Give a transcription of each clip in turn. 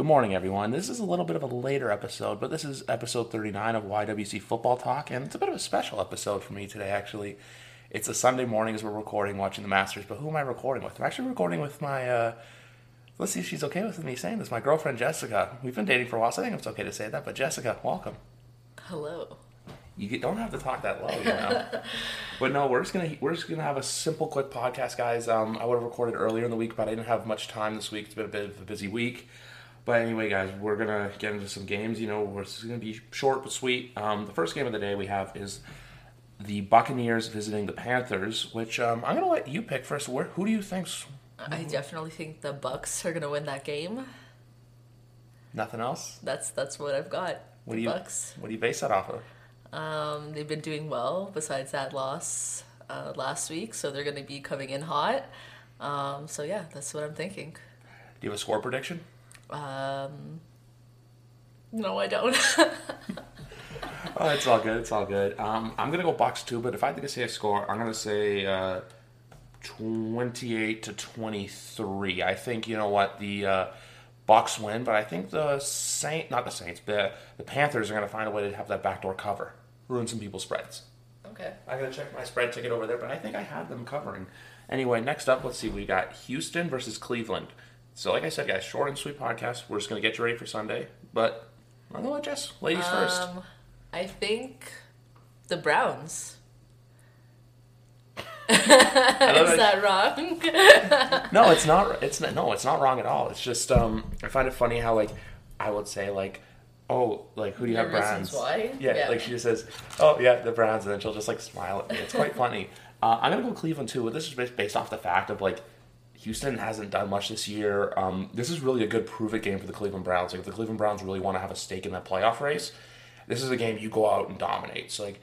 Good morning, everyone. This is a little bit of a later episode, but this is episode 39 of YWC Football Talk, and it's a bit of a special episode for me today, actually. It's a Sunday morning as we're recording, watching the Masters, but who am I recording with? I'm actually recording with my, uh, let's see if she's okay with me saying this, my girlfriend Jessica. We've been dating for a while, so I think it's okay to say that, but Jessica, welcome. Hello. You don't have to talk that low, you know. but no, we're just gonna we're just gonna have a simple, quick podcast, guys. Um, I would have recorded earlier in the week, but I didn't have much time this week. It's been a bit of a busy week. But anyway, guys, we're gonna get into some games. You know, it's gonna be short but sweet. Um, the first game of the day we have is the Buccaneers visiting the Panthers, which um, I'm gonna let you pick first. Where, who do you think's I definitely think the Bucks are gonna win that game. nothing else? That's that's what I've got. What do you Bucks. What do you base that off of? Um, they've been doing well besides that loss uh, last week, so they're gonna be coming in hot. Um, so yeah, that's what I'm thinking. Do you have a score prediction? Um, no, I don't. Oh, it's all good. It's all good. Um, I'm gonna go Bucks too, but if I had to say a score, I'm gonna say uh, 28 to 23. I think you know what the uh, Bucks win, but I think the Saint, not the Saints, the the Panthers are gonna find a way to have that backdoor cover, ruin some people's spreads. okay. I gotta check my spread ticket over there, but I think I had them covering. Anyway, next up, let's see. We got Houston versus Cleveland. So, like I said, guys, short and sweet podcast. We're just gonna get you ready for Sunday, but I'm gonna let Jess, ladies first. Um, I think the Browns. Is that wrong? No, it's not. It's not, no, it's not wrong at all. It's just um, I find it funny how like I would say like, oh, like who do you have Your Browns? why? Yeah, Yeah. like she just says, oh yeah, the Browns, and then she'll just like smile at me. It's quite funny. Uh, I'm gonna go Cleveland too. But this is based- based off the fact of like Houston hasn't done much this year. Um, this is really a good prove it game for the Cleveland Browns. Like if the Cleveland Browns really want to have a stake in that playoff race, this is a game you go out and dominate. So like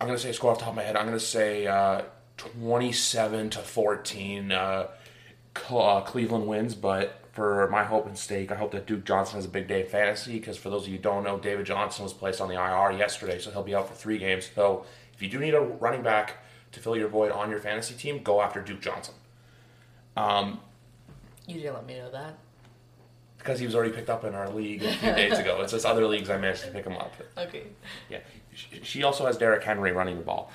I'm gonna say score off the top of my head. I'm gonna say uh, 27 to 14. Uh, uh, Cleveland wins, but for my hope and stake, I hope that Duke Johnson has a big day in fantasy. Because for those of you don't know, David Johnson was placed on the IR yesterday, so he'll be out for three games. So if you do need a running back to fill your void on your fantasy team, go after Duke Johnson You didn't let me know that. because he was already picked up in our league a few days ago. It's just other leagues I managed to pick him up. Okay. Yeah, She- also has Derrick Henry running the ball.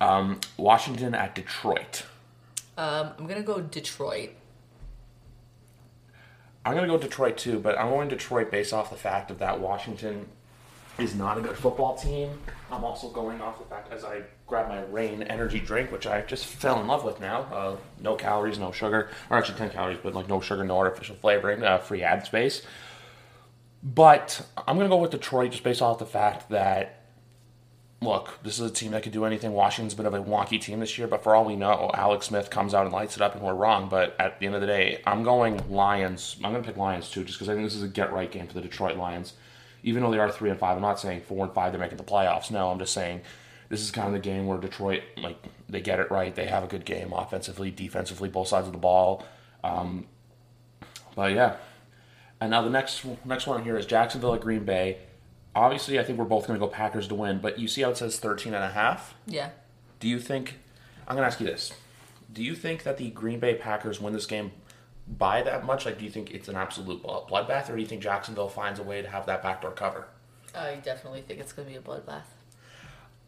Um, Washington at Detroit. Um, I'm gonna go Detroit. I'm going to go Detroit too, but I'm going Detroit based off the fact of that Washington is not a good football team. I'm also going off the fact as I grab my Reign energy drink, which I just fell in love with now. Uh, no calories, no sugar, or actually 10 calories, but like no sugar, no artificial flavoring, uh, free ad space. But I'm going to go with Detroit just based off the fact that look, this is a team that could do anything. Washington's of a wonky team this year, but for all we know, Alex Smith comes out and lights it up, and we're wrong. But at the end of the day, I'm going Lions. I'm going to pick Lions too, just because I think this is a get right game for the Detroit Lions. Even though they are three and five, I'm not saying four and five they're making the playoffs. No, I'm just saying this is kind of the game where Detroit like they get it right. They have a good game offensively, defensively, both sides of the ball. Um, but yeah, and now the next next one here is Jacksonville at Green Bay. Obviously, I think we're both going to go Packers to win, but you see how it says 13 and a half? Yeah. Do you think I'm going to ask you this. Do you think that the Green Bay Packers win this game by that much? Like do you think it's an absolute bloodbath or do you think Jacksonville finds a way to have that backdoor cover? I definitely think it's gonna be a bloodbath.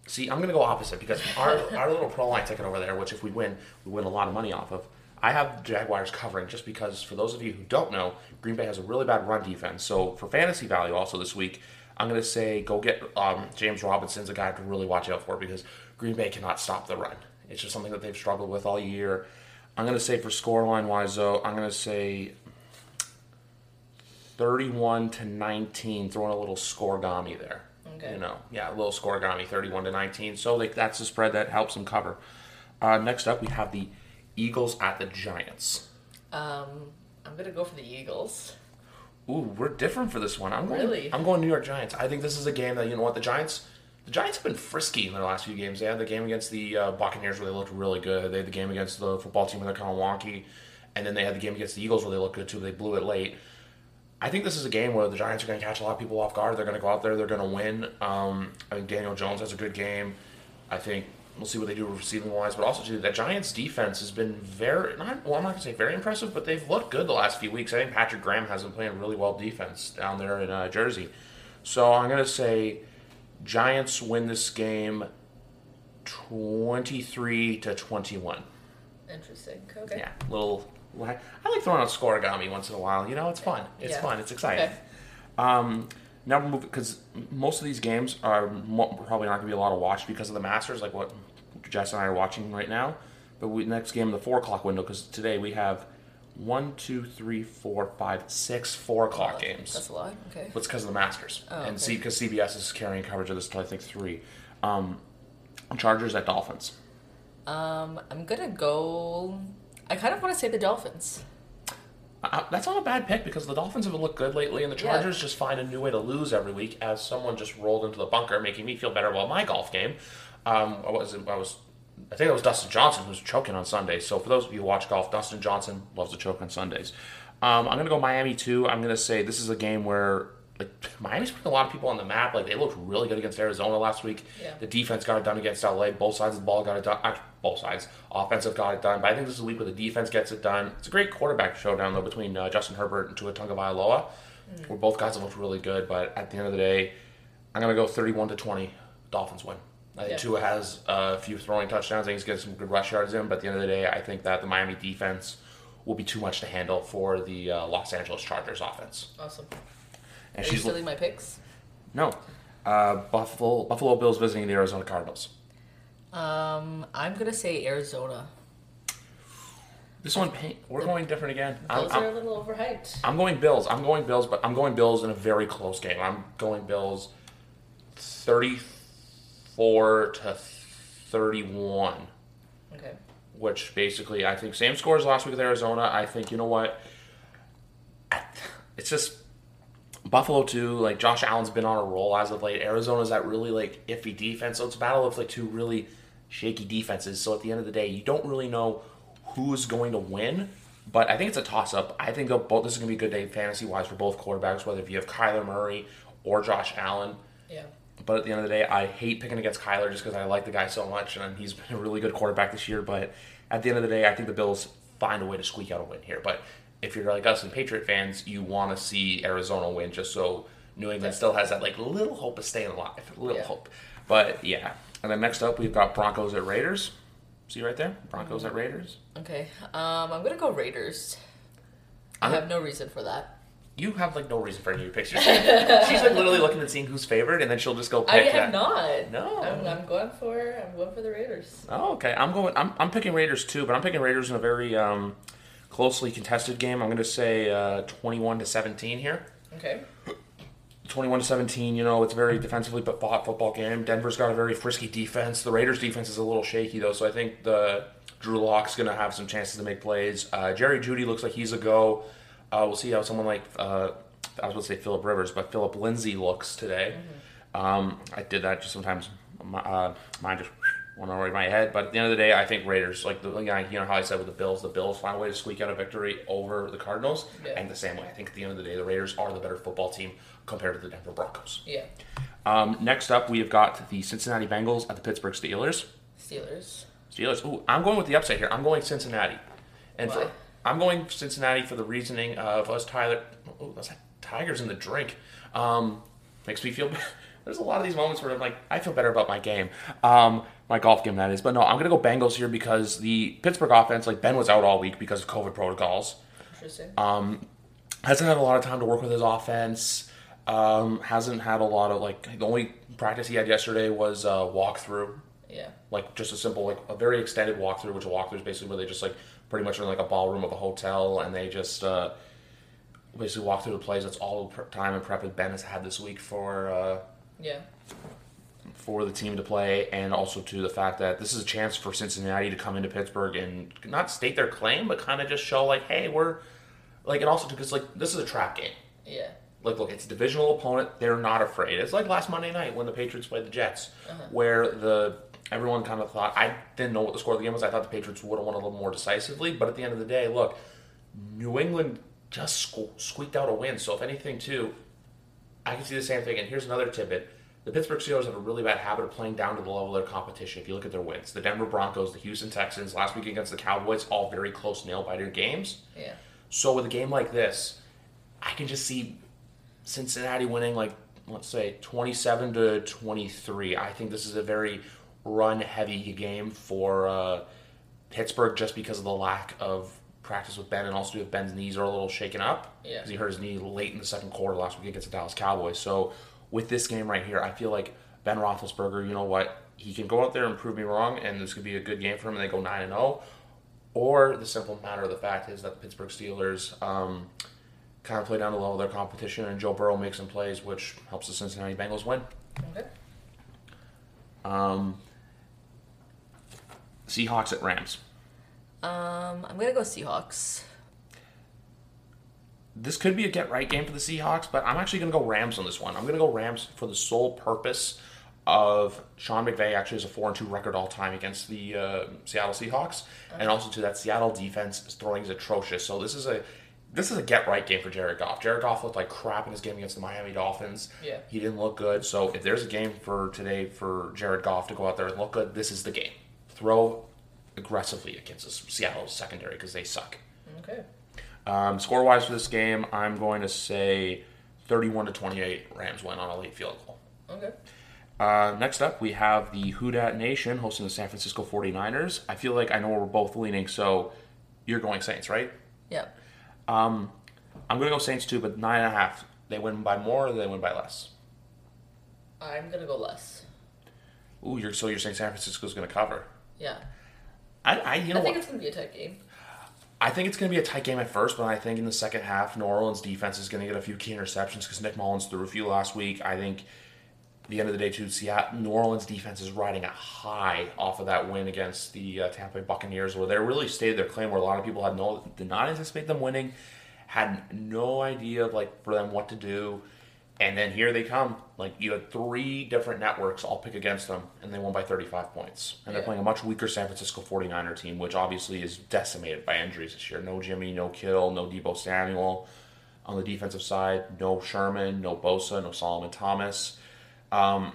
See, I'm going to go opposite because our, our little pro line ticket over there, which if we win, we win a lot of money off of. I have Jaguars covering just because, for those of you who don't know, Green Bay has a really bad run defense. So for fantasy value, also this week, I'm going to say go get um, James Robinson's a guy to really watch out for because Green Bay cannot stop the run. It's just something that they've struggled with all year. I'm going to say for scoreline wise, though, I'm going to say 31 to 19, throwing a little scorigami there. Okay. You know, yeah, a little scorigami, 31 to 19. So like that's the spread that helps them cover. Uh, next up, we have the Eagles at the Giants. Um, I'm gonna go for the Eagles. Ooh, we're different for this one. I'm going. Really? I'm going New York Giants. I think this is a game that you know what the Giants. The Giants have been frisky in their last few games. They had the game against the uh, Buccaneers where they looked really good. They had the game against the football team where they're kind of wonky, and then they had the game against the Eagles where they looked good too. But They blew it late. I think this is a game where the Giants are going to catch a lot of people off guard. They're going to go out there. They're going to win. Um, I think Daniel Jones has a good game. I think we'll see what they do receiving wise, but also too, the Giants defense has been very not well. I'm not going to say very impressive, but they've looked good the last few weeks. I think Patrick Graham has been playing really well defense down there in uh, Jersey. So I'm going to say Giants win this game 23 to 21. Interesting. Okay. Yeah, little. I like throwing out scorigami once in a while. You know, it's fun. It's Yeah. fun. It's exciting. Okay. Um, now we're moving because most of these games are mo- probably not going to be a lot of watch because of the Masters, like what Jess and I are watching right now. But we next game in the four o'clock window because today we have one, two, three, four, five, six four o'clock games. That's a lot. Okay. It's because of the Masters, Oh, and okay. see because CBS is carrying coverage of this till I think three. Um, Chargers at Dolphins. Um, I'm gonna go. I kind of want to say the Dolphins. Uh, that's not a bad pick because the Dolphins have looked good lately, and the Yeah. Chargers just find a new way to lose every week. As someone just rolled into the bunker, making me feel better about my golf game. Um, I was, I was, I think it was Dustin Johnson who was choking on Sundays. So for those of you who watch golf, Dustin Johnson loves to choke on Sundays. Um, I'm gonna go Miami too. I'm gonna say this is a game where like Miami's putting a lot of people on the map. Like they looked really good against Arizona last week. Yeah. The defense got it done against LA. Both sides of the ball got it done. Actually, both sides. Offensive got it done. But I think this is a week where the defense gets it done. It's a great quarterback showdown though between uh, Justin Herbert and Tua Tagovailoa, where both guys have looked really good. But at the end of the day, I'm gonna go 31 to 20. Dolphins win. I think Yeah. Tua has a few throwing touchdowns. I think he's getting some good rush yards in. But at the end of the day, I think that the Miami defense will be too much to handle for the uh, Los Angeles Chargers offense. Awesome. And Are you she's stealing my picks? no. Uh, Buffalo Buffalo Bills visiting the Arizona Cardinals. Um, I'm gonna say Arizona. This one. We're going different again. I'm, Those are a I'm, little overhyped. I'm going Bills. I'm going Bills, but I'm going Bills in a very close game. I'm going Bills, thirty-four to thirty-one. Okay. Which basically, I think same scores last week with Arizona. I think you know what? It's just Buffalo too. Like Josh Allen's been on a roll as of late. Arizona's that really like iffy defense. So it's a battle of like two really shaky defenses. So at the end of the day, you don't really know who's going to win. But I think it's a toss up. I think both. This is going to be a good day fantasy wise for both quarterbacks, whether if you have Kyler Murray or Josh Allen. Yeah. But at the end of the day, I hate picking against Kyler just because I like the guy so much, and he's been a really good quarterback this year. But at the end of the day, I think the Bills find a way to squeak out a win here. But if you're like us and Patriot fans, you want to see Arizona win just so New England still has that like little hope of staying alive, little Yeah. hope. But yeah, and then next up we've got Broncos at Raiders. See right there, Broncos at Raiders. Okay. Um, I'm gonna go Raiders. I I'm- have no reason for that. You have like no reason for any of your picks. She's like literally looking and seeing who's favored, and then she'll just go pick I that. have not. No. I'm, I'm going for. I'm going for the Raiders. Oh, okay. I'm going. I'm, I'm picking Raiders too, but I'm picking Raiders in a very um, closely contested game. I'm going to say uh, 21 to 17 here. Okay. 21 to 17. You know, it's a very defensively but fought football game. Denver's got a very frisky defense. The Raiders' defense is a little shaky though, so I think the Drew Lock's going to have some chances to make plays. Uh, Jerry Jeudy looks like he's a go. Uh, we'll see how someone like uh, I was going to say Philip Rivers, but Philip Lindsay looks today. Um, I did that just sometimes. My, uh, mine just went over my head. But at the end of the day, I think Raiders, like the you know how I said with the Bills, the Bills find a way to squeak out a victory over the Cardinals. Yeah. And the same way, I think at the end of the day, the Raiders are the better football team compared to the Denver Broncos. Yeah. Um, next up, we have got the Cincinnati Bengals at the Pittsburgh Steelers. Steelers. Steelers. Ooh, I'm going with the upside here. I'm going Cincinnati, and Why? for I'm going Cincinnati for the reasoning of us Tyler. Oh, that's like Tigers in the drink. Um, makes me feel. There's a lot of these moments where I'm like, I feel better about my game, um, my golf game that is. But no, I'm gonna go Bengals here because the Pittsburgh offense, like Ben was out all week because of COVID protocols Interesting. Um, hasn't had a lot of time to work with his offense. Um, hasn't had a lot of like the only practice he had yesterday was a walkthrough, yeah. like just a simple like a very extended walkthrough, which a walkthrough is basically where they just like pretty much in like a ballroom of a hotel and they just uh, basically walk through the plays. That's all the time and prep that Ben has had this week for uh, Yeah. for the team to play, and also to the fact that this is a chance for Cincinnati to come into Pittsburgh and not state their claim, but kind of just show like, hey, we're like, and also because like this is a trap game. Yeah. Like, look, it's a divisional opponent. They're not afraid. It's like last Monday night when the Patriots played the Jets, where the everyone kind of thought I didn't know what the score of the game was. I thought the Patriots would have won a little more decisively, but at the end of the day, look, New England just squeaked out a win. So if anything, too, I can see the same thing. And here's another tidbit. The Pittsburgh Steelers have a really bad habit of playing down to the level of their competition. If you look at their wins, the Denver Broncos, the Houston Texans, last week against the Cowboys, all very close nail biter games. Yeah. So with a game like this, I can just see Cincinnati winning like let's say 27 to 23. I think this is a very run heavy game for uh, Pittsburgh just because of the lack of practice with Ben and also if Ben's knees are a little shaken up Yeah. because he hurt his knee late in the second quarter last week against the Dallas Cowboys. So with this game right here, I feel like Ben Roethlisberger, you know what? He can go out there and prove me wrong, and this could be a good game for him, and they go nine and zero. Or the simple matter of the fact is that the Pittsburgh Steelers um, kind of play down the level of their competition, and Joe Burrow makes some plays, which helps the Cincinnati Bengals win. Okay. Um, Seahawks at Rams. Um, I'm gonna go Seahawks. This could be a get right game for the Seahawks, but I'm actually going to go Rams on this one. I'm going to go Rams for the sole purpose of Sean McVay actually has a four and two record all time against the uh, Seattle Seahawks, and also to that Seattle defense is throwing is atrocious. So this is a this is a get right game for Jared Goff. Jared Goff looked like crap in his game against the Miami Dolphins. Yeah. he didn't look good. So if there's a game for today for Jared Goff to go out there and look good, this is the game. Throw aggressively against the Seattle secondary because they suck. Okay. Um, score wise for this game, I'm going to say 31 to 28 Rams win on a late field goal. Okay. Uh, next up, we have the Who Dat Nation hosting the San Francisco 49ers. I feel like I know where we're both leaning, so you're going Saints, right? Yeah. I'm going to go Saints too, but nine and a half. They win by more or they win by less? I'm gonna go less. Ooh, you're so you're saying San Francisco's going to cover? Yeah. I, I you know I think what? it's gonna be a tight game. I think it's going to be a tight game at first, but I think in the second half, New Orleans defense is going to get a few key interceptions because Nick Mullens threw a few last week. I think at the end of the day, too, Seattle, New Orleans defense is riding a high off of that win against the uh, Tampa Bay Buccaneers, where they really stated their claim. Where a lot of people had no, did not anticipate them winning, had no idea like for them what to do, and then here they come. Like you had three different networks all pick against them, and they won by 35 points. And they're playing a much weaker San Francisco 49er team, which obviously is decimated by injuries this year. No Jimmy, no Kittle, no Deebo Samuel. On the defensive side, no Sherman, no Bosa, no Solomon Thomas. Um,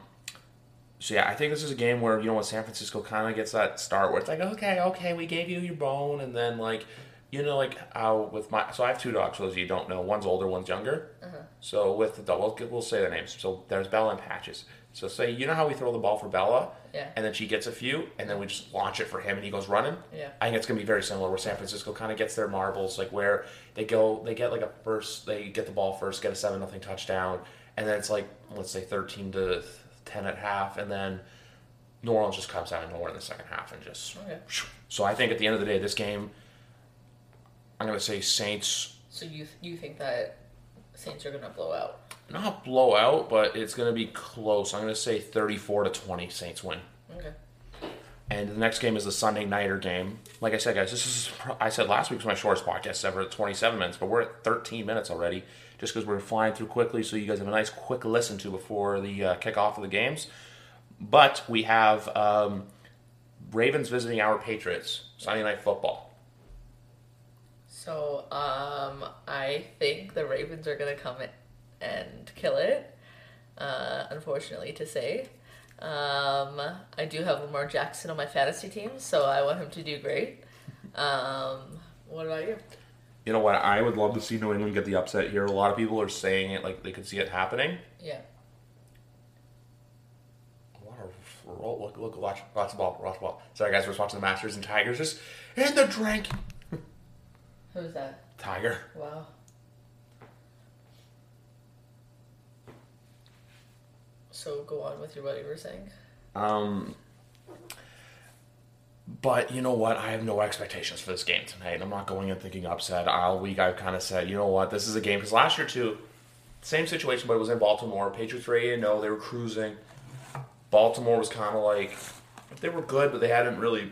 so yeah, I think this is a game where you know when San Francisco kind of gets that start where it's like, okay, okay, we gave you your bone, and then like, you know, like how with my so I have two dogs. For those of you who don't know, one's older, one's younger. Uh-huh. So with the dog, we'll, we'll say their names. So there's Bella and Patches. So say you know how we throw the ball for Bella, Yeah. and then she gets a few, and then we just launch it for him, and he goes running. Yeah. I think it's gonna be very similar where San Francisco kind of gets their marbles, like where they go, they get like a first, they get the ball first, get a seven nothing touchdown, and then it's like let's say thirteen to ten at half, and then New Orleans just comes out of nowhere in the second half and just. Okay. So I think at the end of the day, this game, I'm gonna say Saints So you you think that Saints are gonna blow out? not blow out, but it's gonna be close. I'm gonna say 34 to 20 Saints win. Okay. And the next game is the Sunday nighter game. Like I said, guys, this is I said last week was my shortest podcast ever at 27 minutes, but we're at 13 minutes already, just because we're flying through quickly, so you guys have a nice quick listen to before the uh, kickoff of the games. But we have um, Ravens visiting our Patriots Sunday night football. So um, I think the Ravens are gonna come and kill it. Uh, unfortunately to say, um, I do have Lamar Jackson on my fantasy team, so I want him to do great. Um, what about you? You know what? I would love to see New England get the upset here. A lot of people are saying it like they could see it happening. Yeah. What a roll! Look, look, watch, watch the ball, watch the ball. Sorry, guys, we're watching the Masters and Tigers just in the drink. Who's that? Tiger. Wow. So go on with your what you were saying. Um, but you know what? I have no expectations for this game tonight. I'm not going in thinking upset. All week I've kind of said, you know what? This is a game because last year too, same situation, but it was in Baltimore. Patriots were 8 0. They were cruising. Baltimore was kind of like they were good, but they hadn't really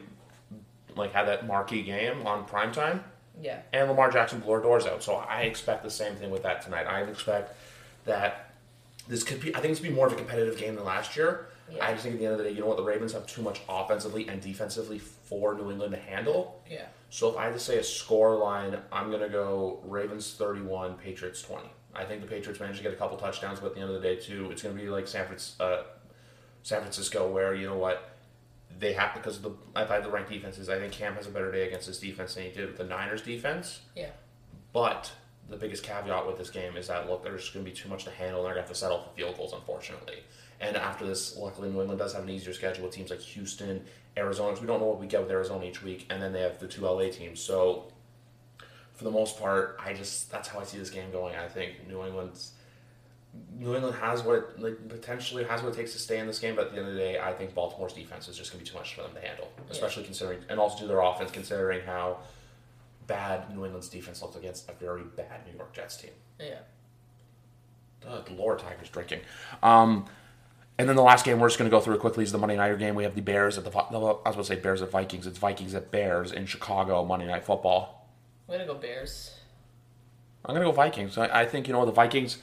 like had that marquee game on prime time. Yeah. and Lamar Jackson blew our doors out. So I expect the same thing with that tonight. I expect that this could be. I think this could be more of a competitive game than last year. Yeah. I just think at the end of the day, you know what, the Ravens have too much offensively and defensively for New England to handle. Yeah. So if I had to say a score line, I'm gonna go Ravens 31, Patriots 20. I think the Patriots managed to get a couple touchdowns, but at the end of the day, too, it's gonna be like San uh, San Francisco, where you know what they have because of the I had the ranked defenses, I think Cam has a better day against this defense than he did with the Niners defense. Yeah. But the biggest caveat with this game is that look, there's going to be too much to handle, and they're going to have to settle for field goals, unfortunately. And after this, luckily, New England does have an easier schedule with teams like Houston, Arizona. 'cause we don't know what we get with Arizona each week, and then they have the two LA teams. So, for the most part, I just that's how I see this game going. I think New England's New England has what it, like potentially has what it takes to stay in this game, but at the end of the day, I think Baltimore's defense is just going to be too much for them to handle, especially considering and also do their offense considering how bad New England's defense looked against a very bad New York Jets team. Yeah. The Lord Tigers drinking. Um, and then the last game we're just going to go through quickly is the Monday Nighter game. We have the Bears at the I was going to say Bears at Vikings. It's Vikings at Bears in Chicago Monday Night Football. I'm gonna go Bears. I'm going to go Vikings. I, I think you know the Vikings.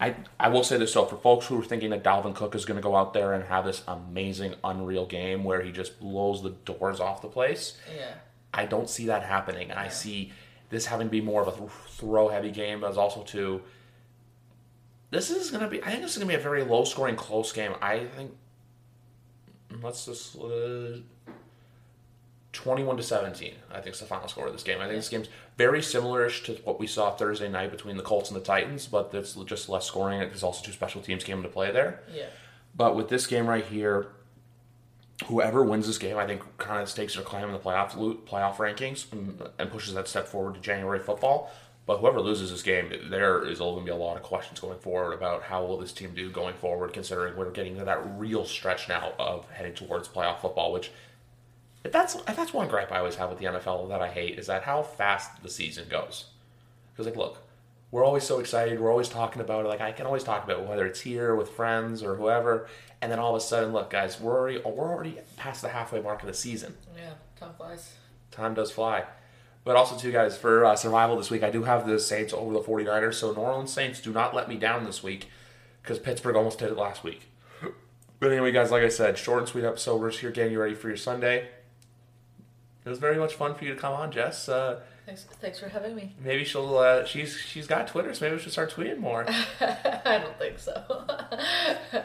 I I will say this though for folks who are thinking that Dalvin Cook is going to go out there and have this amazing unreal game where he just blows the doors off the place. Yeah. I don't see that happening. And I see this having to be more of a th- throw heavy game, but also to this is going to be. I think this is going to be a very low scoring, close game. I think let's just uh, twenty-one to seventeen. I think is the final score of this game. I think this game's very similar-ish to what we saw Thursday night between the Colts and the Titans, but it's just less scoring. There's also two special teams came into play there. Yeah. But with this game right here, whoever wins this game, I think, kind of stakes their claim in the playoff playoff rankings and, and pushes that step forward to January football. But whoever loses this game, there is going to be a lot of questions going forward about how will this team do going forward, considering we're getting to that real stretch now of heading towards playoff football. Which, that's that's one gripe I always have with the NFL that I hate is that how fast the season goes. Because like, look, we're always so excited. We're always talking about it. Like I can always talk about it, whether it's here with friends or whoever. And then all of a sudden, look, guys, we're already we're already past the halfway mark of the season. Yeah. Time flies. Time does fly. But also, too, guys, for uh, survival this week, I do have the Saints over the 49ers. So, New Orleans Saints, do not let me down this week because Pittsburgh almost did it last week. But anyway, guys, like I said, short and sweet episode. We're just here getting you ready for your Sunday. It was very much fun for you to come on, Jess. Uh, Thanks. Thanks for having me. maybe she'll. Uh, she's she's got Twitter, so maybe we should start tweeting more. I don't think so.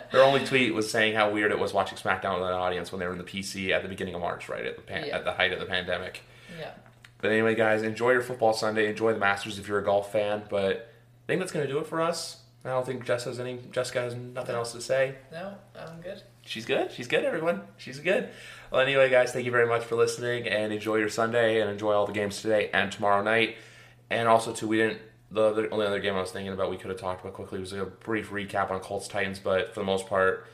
Her only tweet was saying how weird it was watching SmackDown with an audience when they were in the PC at the beginning of March, right at the pan- Yeah. at the height of the pandemic. yeah. But anyway, guys, enjoy your football Sunday. Enjoy the Masters if you're a golf fan. But I think that's going to do it for us. I don't think Jess has any. Jessica has nothing else to say. No, I'm good. She's good. She's good. Everyone, she's good. Well, anyway, guys, thank you very much for listening, and enjoy your Sunday, and enjoy all the games today and tomorrow night. And also, too, we didn't. The other, only other game I was thinking about we could have talked about quickly was a brief recap on Colts Titans, but for the most part,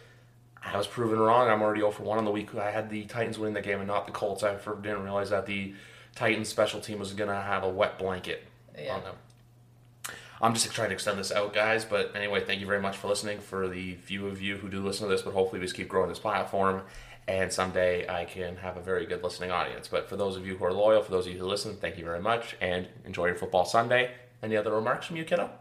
I was proven wrong. I'm already 0 for 1 on the week. I had the Titans winning the game and not the Colts. I didn't realize that the Titans special team was going to have a wet blanket Yeah. Oh, on them. I'm just trying to extend this out, guys. But anyway, thank you very much for listening. For the few of you who do listen to this, but hopefully we just keep growing this platform, and someday I can have a very good listening audience. But for those of you who are loyal, for those of you who listen, thank you very much, and enjoy your football Sunday. Any other remarks from you, kiddo?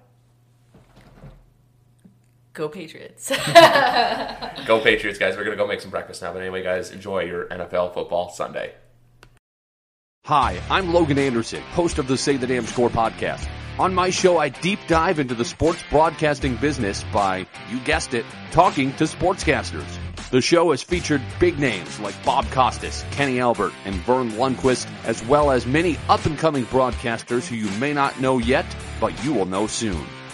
Go Patriots. Go Patriots, guys. We're gonna go make some breakfast now. But anyway, guys, enjoy your NFL football Sunday. Hi, I'm Logan Anderson, host of the Say the Damn Score podcast. On my show, I deep dive into the sports broadcasting business by, you guessed it, talking to sportscasters. The show has featured big names like Bob Costas, Kenny Albert, and Verne Lundquist, as well as many up and coming broadcasters who you may not know yet, but you will know soon.